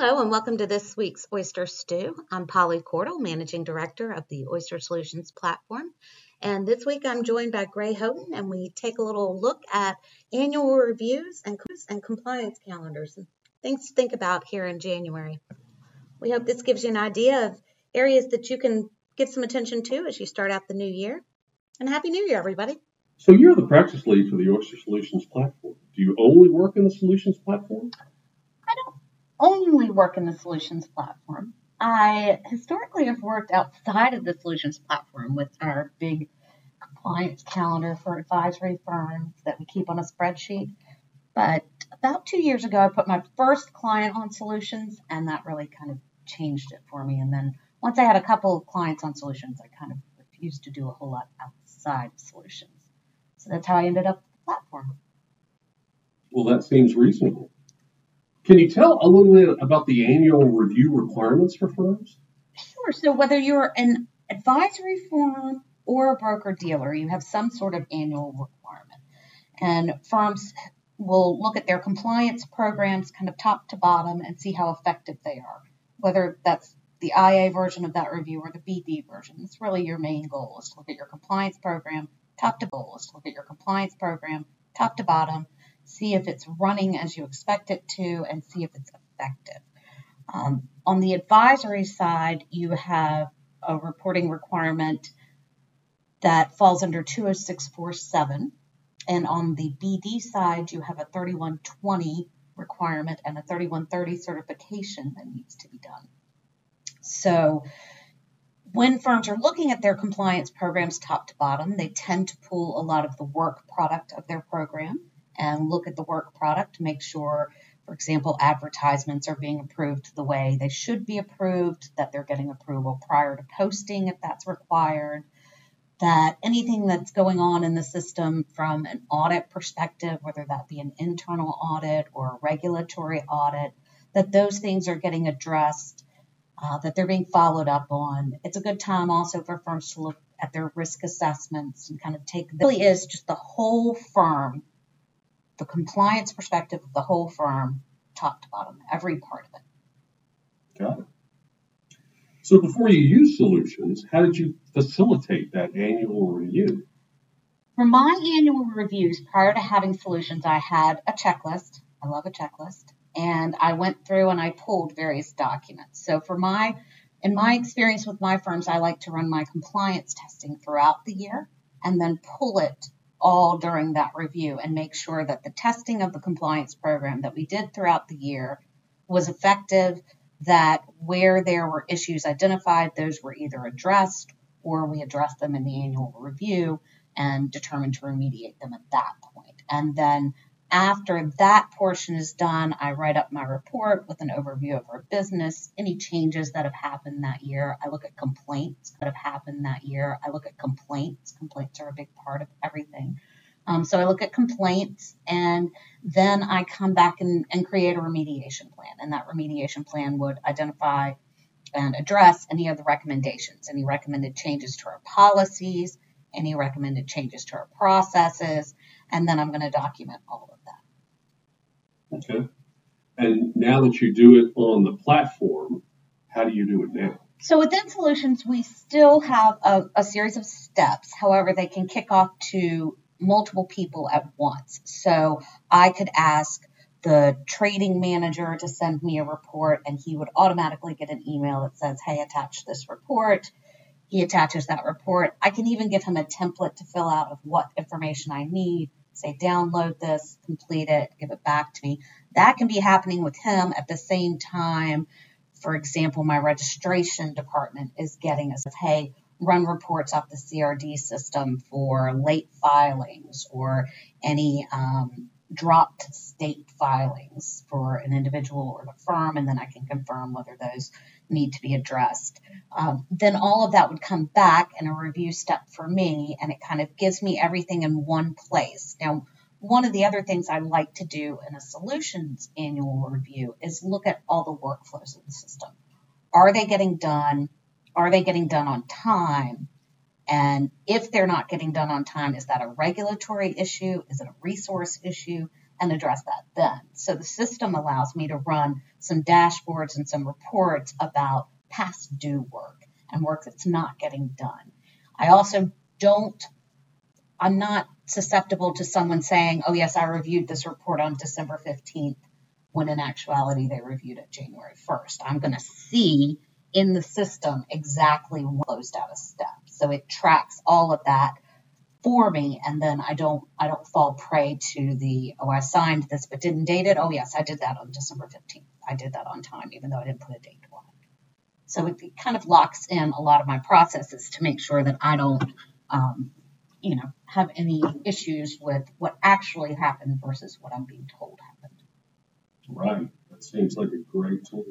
Hello and welcome to this week's Oyster Stew. I'm Polly Cordell, Managing Director of the Oyster Solutions platform. And this week I'm joined by Gray Houghton and we take a little look at annual reviews and, and compliance calendars and things to think about here in January. We hope this gives you an idea of areas that you can give some attention to as you start out the new year. And Happy New Year, everybody. So you're the practice lead for the Oyster Solutions platform. Do you only work in the solutions platform? Only work in the solutions platform. I historically have worked outside of the solutions platform with our big compliance calendar for advisory firms that we keep on a spreadsheet. But about two years ago, I put my first client on solutions, and that really kind of changed it for me. And then once I had a couple of clients on solutions, I kind of refused to do a whole lot outside of solutions. So that's how I ended up with the platform. Well, that seems reasonable. Can you tell a little bit about the annual review requirements for firms? Sure. So whether you're an advisory firm or a broker dealer, you have some sort of annual requirement. And firms will look at their compliance programs kind of top to bottom and see how effective they are. Whether that's the IA version of that review or the BD version. It's really your main goal is to look at your compliance program top to bottom. Is to look at your compliance program top to bottom see if it's running as you expect it to, and see if it's effective. Um, on the advisory side, you have a reporting requirement that falls under 20647. And on the BD side, you have a 3120 requirement and a 3130 certification that needs to be done. So, when firms are looking at their compliance programs top to bottom, they tend to pull a lot of the work product of their program and look at the work product to make sure, for example, advertisements are being approved the way they should be approved, that they're getting approval prior to posting if that's required, that anything that's going on in the system from an audit perspective, whether that be an internal audit or a regulatory audit, that those things are getting addressed. Uh, that they're being followed up on. It's a good time also for firms to look at their risk assessments and kind of take really is just the whole firm the compliance perspective of the whole firm, top to bottom, every part of it. Got it. So before you use solutions, how did you facilitate that annual review? For my annual reviews, prior to having solutions, I had a checklist. I love a checklist. And I went through and I pulled various documents. So for my in my experience with my firms, I like to run my compliance testing throughout the year and then pull it all during that review and make sure that the testing of the compliance program that we did throughout the year was effective, that where there were issues identified, those were either addressed or we addressed them in the annual review and determined to remediate them at that point. And then after that portion is done, I write up my report with an overview of our business, any changes that have happened that year. I look at complaints that have happened that year. I look at complaints. Complaints are a big part of everything. Um, so I look at complaints and then I come back and, and create a remediation plan. And that remediation plan would identify and address any of the recommendations, any recommended changes to our policies, any recommended changes to our processes, and then I'm going to document all. Okay. And now that you do it on the platform, how do you do it now? So within solutions, we still have a, a series of steps. However, they can kick off to multiple people at once. So I could ask the trading manager to send me a report, and he would automatically get an email that says, Hey, attach this report. He attaches that report. I can even give him a template to fill out of what information I need say, download this, complete it, give it back to me. That can be happening with him at the same time. For example, my registration department is getting us, hey, run reports off the CRD system for late filings or any um, dropped state filings for an individual or the firm, and then I can confirm whether those need to be addressed. Um, then all of that would come back in a review step for me, and it kind of gives me everything in one place. Now, one of the other things I like to do in a solutions annual review is look at all the workflows of the system. Are they getting done? Are they getting done on time? And if they're not getting done on time, is that a regulatory issue? Is it a resource issue? And address that then. So the system allows me to run some dashboards and some reports about past due work and work that's not getting done. I also don't, I'm not susceptible to someone saying, oh, yes, I reviewed this report on December 15th, when in actuality they reviewed it January 1st. I'm going to see in the system exactly closed out a step. So it tracks all of that for me and then I don't I don't fall prey to the oh I signed this but didn't date it. Oh yes, I did that on December 15th. I did that on time even though I didn't put a date on it. So it, kind of locks in a lot of my processes to make sure that I don't um, you know have any issues with what actually happened versus what I'm being told happened. Right. That seems like a great tool.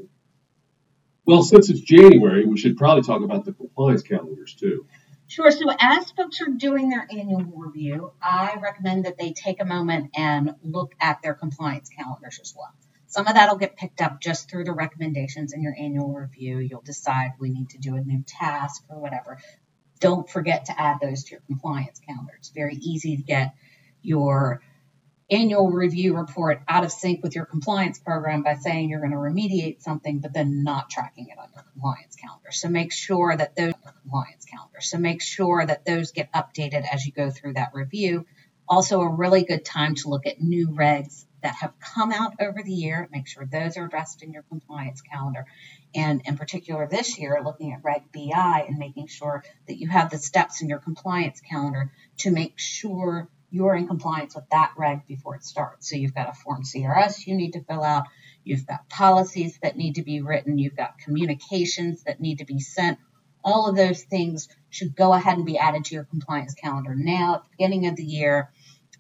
Well, since it's January, we should probably talk about the compliance calendars too. Sure. So as folks are doing their annual review, I recommend that they take a moment and look at their compliance calendars as well. Some of that will get picked up just through the recommendations in your annual review. You'll decide we need to do a new task or whatever. Don't forget to add those to your compliance calendar. It's very easy to get your annual review report out of sync with your compliance program by saying you're going to remediate something, but then not tracking it on your compliance calendar. So make sure that those compliance calendar. So make sure that those get updated as you go through that review. Also, a really good time to look at new regs that have come out over the year. Make sure those are addressed in your compliance calendar. And in particular, this year, looking at Reg BI and making sure that you have the steps in your compliance calendar to make sure you're in compliance with that reg before it starts. So you've got a form CRS you need to fill out, you've got policies that need to be written, you've got communications that need to be sent. All of those things should go ahead and be added to your compliance calendar now at the beginning of the year,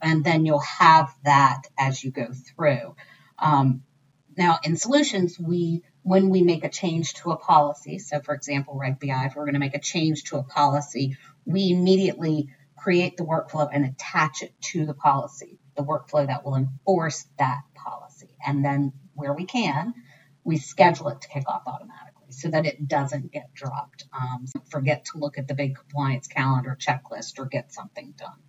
and then you'll have that as you go through. Um, now, in solutions, we when we make a change to a policy, so for example, Reg BI, if we're going to make a change to a policy, we immediately create the workflow and attach it to the policy, the workflow that will enforce that policy. And then where we can, we schedule it to kick off automatically so that it doesn't get dropped. Um, forget to look at the big compliance calendar checklist or get something done.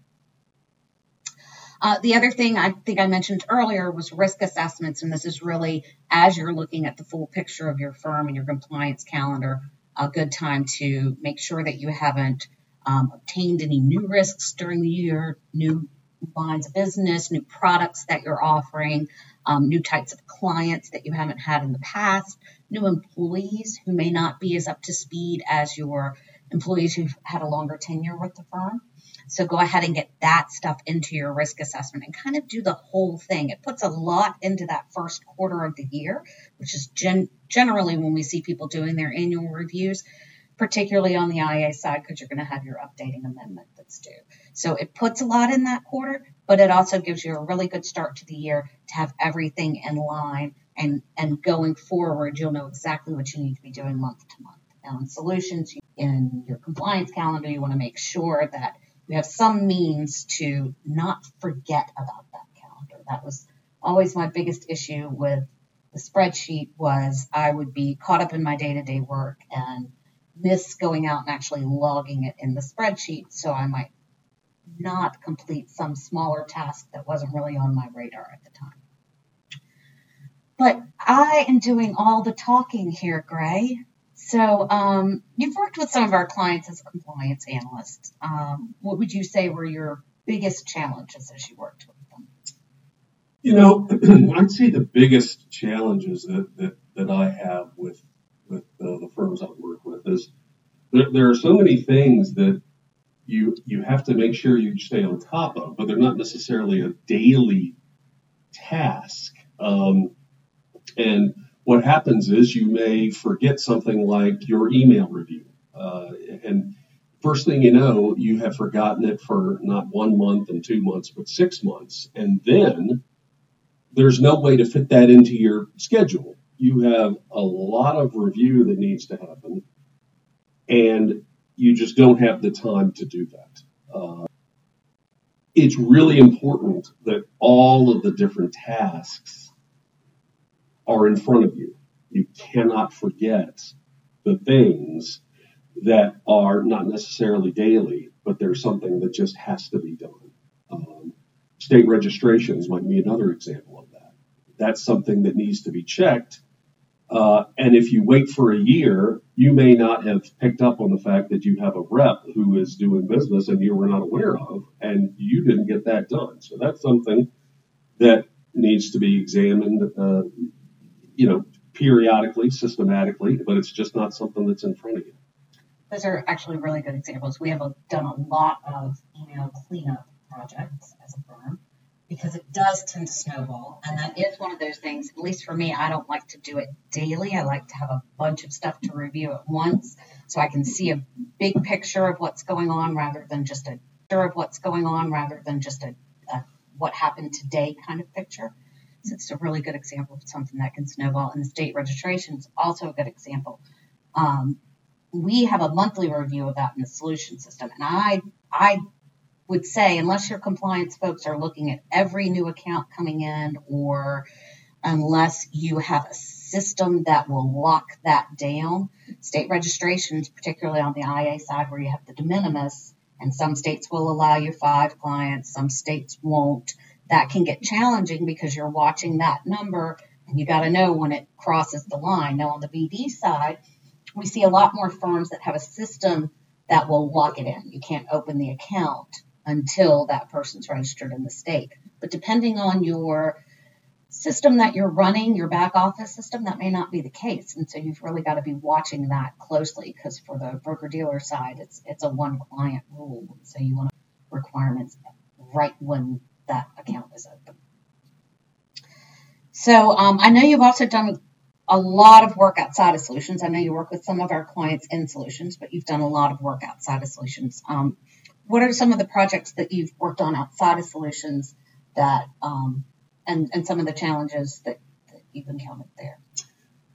Uh, the other thing I think I mentioned earlier was risk assessments, and this is really as you're looking at the full picture of your firm and your compliance calendar, a good time to make sure that you haven't um, obtained any new risks during the year, new lines of business, new products that you're offering, um, new types of clients that you haven't had in the past, new employees who may not be as up to speed as your employees who've had a longer tenure with the firm. So go ahead and get that stuff into your risk assessment and kind of do the whole thing. It puts a lot into that first quarter of the year, which is gen- generally when we see people doing their annual reviews particularly on the IA side, because you're going to have your updating amendment that's due. So it puts a lot in that quarter, but it also gives you a really good start to the year to have everything in line. And, and going forward, you'll know exactly what you need to be doing month to month. Now, in solutions, in your compliance calendar, you want to make sure that you have some means to not forget about that calendar. That was always my biggest issue with the spreadsheet was I would be caught up in my day-to-day work and miss going out and actually logging it in the spreadsheet. So I might not complete some smaller task that wasn't really on my radar at the time. But I am doing all the talking here, Gray. So um, you've worked with some of our clients as compliance analysts. Um, what would you say were your biggest challenges as you worked with them? You know, I'd say the biggest challenges that, that, that I have with with uh, the firms I work with is there, there are so many things that you you have to make sure you stay on top of, but they're not necessarily a daily task. Um, and what happens is you may forget something like your email review, uh, and first thing you know, you have forgotten it for not one month and two months, but six months, and then there's no way to fit that into your schedule you have a lot of review that needs to happen, and you just don't have the time to do that. Uh, it's really important that all of the different tasks are in front of you. You cannot forget the things that are not necessarily daily, but there's something that just has to be done. Um, state registrations might be another example of that. That's something that needs to be checked. Uh, and if you wait for a year, you may not have picked up on the fact that you have a rep who is doing business and you were not aware of, and you didn't get that done. So that's something that needs to be examined, uh, you know, periodically, systematically, but it's just not something that's in front of you. Those are actually really good examples. We have done a lot of email cleanup projects as a firm because it does tend to snowball. And that is one of those things, at least for me, I don't like to do it daily. I like to have a bunch of stuff to review at once so I can see a big picture of what's going on rather than just a picture of what's going on rather than just a, a what happened today kind of picture. So it's a really good example of something that can snowball. And the state registration is also a good example. Um, we have a monthly review of that in the solution system. And I, I would say, unless your compliance folks are looking at every new account coming in, or unless you have a system that will lock that down, state registrations, particularly on the IA side where you have the de minimis, and some states will allow you five clients, some states won't. That can get challenging because you're watching that number and you got to know when it crosses the line. Now, on the BD side, we see a lot more firms that have a system that will lock it in. You can't open the account until that person's registered in the state. But depending on your system that you're running, your back office system, that may not be the case. And so you've really got to be watching that closely because for the broker dealer side, it's it's a one client rule. So you want requirements right when that account is open. So um, I know you've also done a lot of work outside of solutions. I know you work with some of our clients in solutions, but you've done a lot of work outside of solutions. Um, what are some of the projects that you've worked on outside of solutions that um, and and some of the challenges that, that you've encountered there?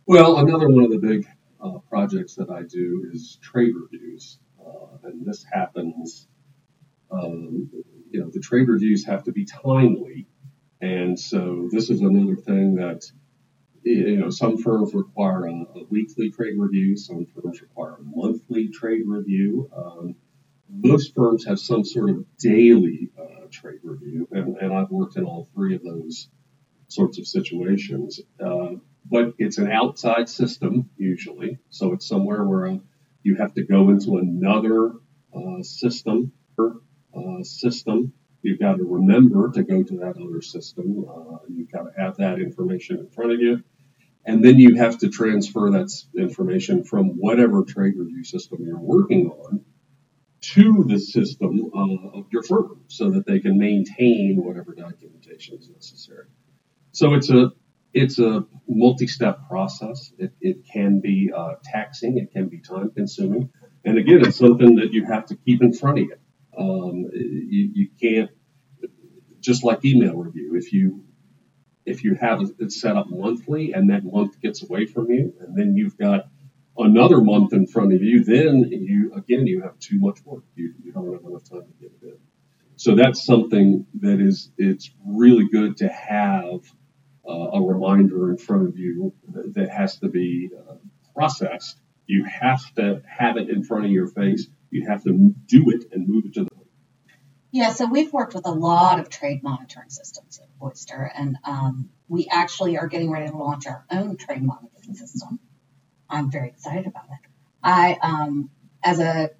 Well, another one of the big uh, projects that I do is trade reviews, uh, and this happens. Um, you know, the trade reviews have to be timely, and so this is another thing that you know, some firms require a, a, weekly trade review, some firms require a monthly trade review. Um, most firms have some sort of daily uh, trade review, and, and, I've worked in all three of those sorts of situations. Uh, but it's an outside system usually, so it's somewhere where uh, you have to go into another uh, system. Uh, system You've got to remember to go to that other system. Uh, you've got to have that information in front of you. And then you have to transfer that information from whatever trade review system you're working on to the system uh, of your firm so that they can maintain whatever documentation is necessary. So it's a it's a multi-step process. It, it can be uh, taxing. It can be time-consuming. And again, it's something that you have to keep in front of you. Um, you, you can't just like email review. If you if you have it set up monthly and that month gets away from you, and then you've got another month in front of you, then you again you have too much work. You, you don't have enough time to get it in. So that's something that is it's really good to have uh, a reminder in front of you that, has to be uh, processed. You have to have it in front of your face. You have to do it and move it to the yeah, so we've worked with a lot of trade monitoring systems at Oyster, and um, we actually are getting ready to launch our own trade monitoring system. I'm very excited about it. I, um, as a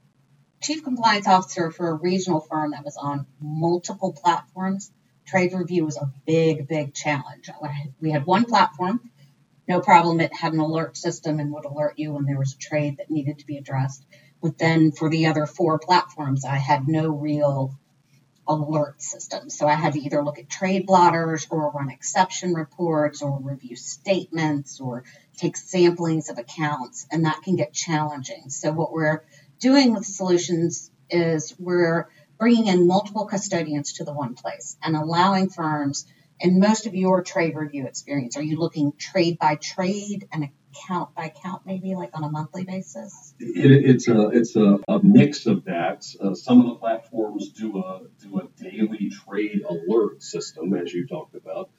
chief compliance officer for a regional firm that was on multiple platforms, trade review was a big, big challenge. We had one platform, no problem. It had an alert system and would alert you when there was a trade that needed to be addressed. But then for the other four platforms, I had no real alert system. So I had to either look at trade blotters or run exception reports or review statements or take samplings of accounts, and that can get challenging. So what we're doing with solutions is we're bringing in multiple custodians to the one place and allowing firms in most of your trade review experience, are you looking trade by trade and count by count, maybe like on a monthly basis? It, it's a it's a, a mix of that. Uh, some of the platforms do a do a daily trade alert system, as you talked about,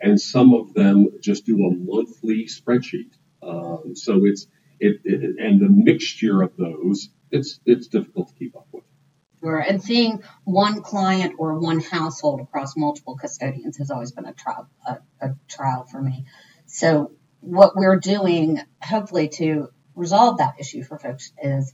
and some of them just do a monthly spreadsheet. Um, so it's it, it, and the mixture of those, it's it's difficult to keep up with. Where, and seeing one client or one household across multiple custodians has always been a trial, a, a trial for me. So what we're doing, hopefully to resolve that issue for folks is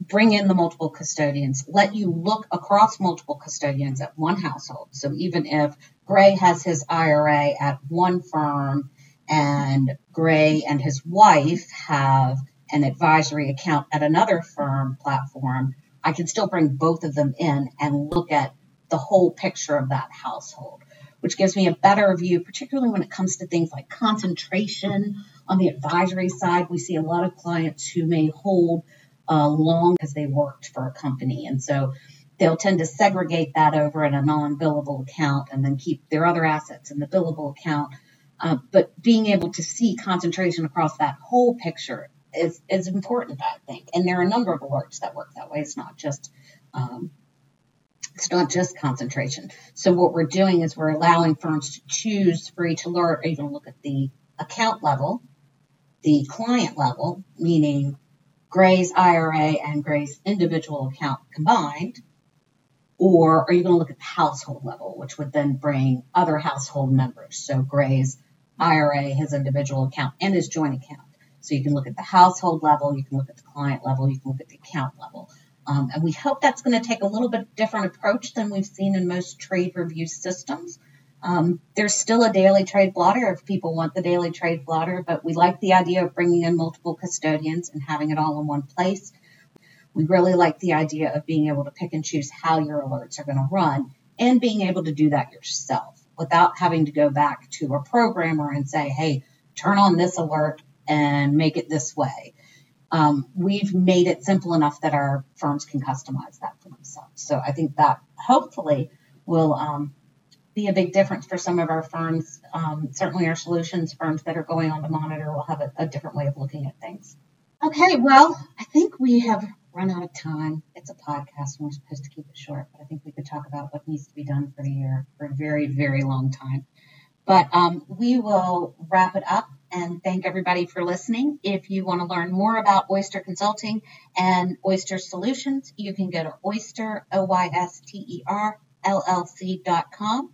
bring in the multiple custodians, let you look across multiple custodians at one household. So even if Gray has his IRA at one firm and Gray and his wife have an advisory account at another firm platform, I can still bring both of them in and look at the whole picture of that household, which gives me a better view, particularly when it comes to things like concentration. On the advisory side, we see a lot of clients who may hold uh, long because they worked for a company. And so they'll tend to segregate that over in a non billable account and then keep their other assets in the billable account. Uh, but being able to see concentration across that whole picture is, is important, I think. And there are a number of alerts that work that way. It's not just um, it's not just concentration. So what we're doing is we're allowing firms to choose for each alert. Are you going to look at the account level, the client level, meaning Gray's IRA and Gray's individual account combined? Or are you going to look at the household level, which would then bring other household members? So Gray's IRA, his individual account, and his joint account. So you can look at the household level, you can look at the client level, you can look at the account level. Um, and we hope that's going to take a little bit different approach than we've seen in most trade review systems. Um, there's still a daily trade blotter if people want the daily trade blotter, but we like the idea of bringing in multiple custodians and having it all in one place. We really like the idea of being able to pick and choose how your alerts are going to run and being able to do that yourself without having to go back to a programmer and say, hey, turn on this alert and make it this way. Um, we've made it simple enough that our firms can customize that for themselves. So I think that hopefully will um, be a big difference for some of our firms. Um, certainly, our solutions firms that are going on to monitor will have a, a different way of looking at things. Okay, well, I think we have run out of time. It's a podcast and we're supposed to keep it short, but I think we could talk about what needs to be done for a year for a very, very long time. But um, we will wrap it up and thank everybody for listening. If you want to learn more about Oyster Consulting and Oyster Solutions, you can go to oyster, O-Y-S-T-E-R, LLC.com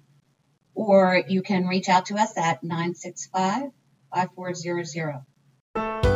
or you can reach out to us at 965 5400.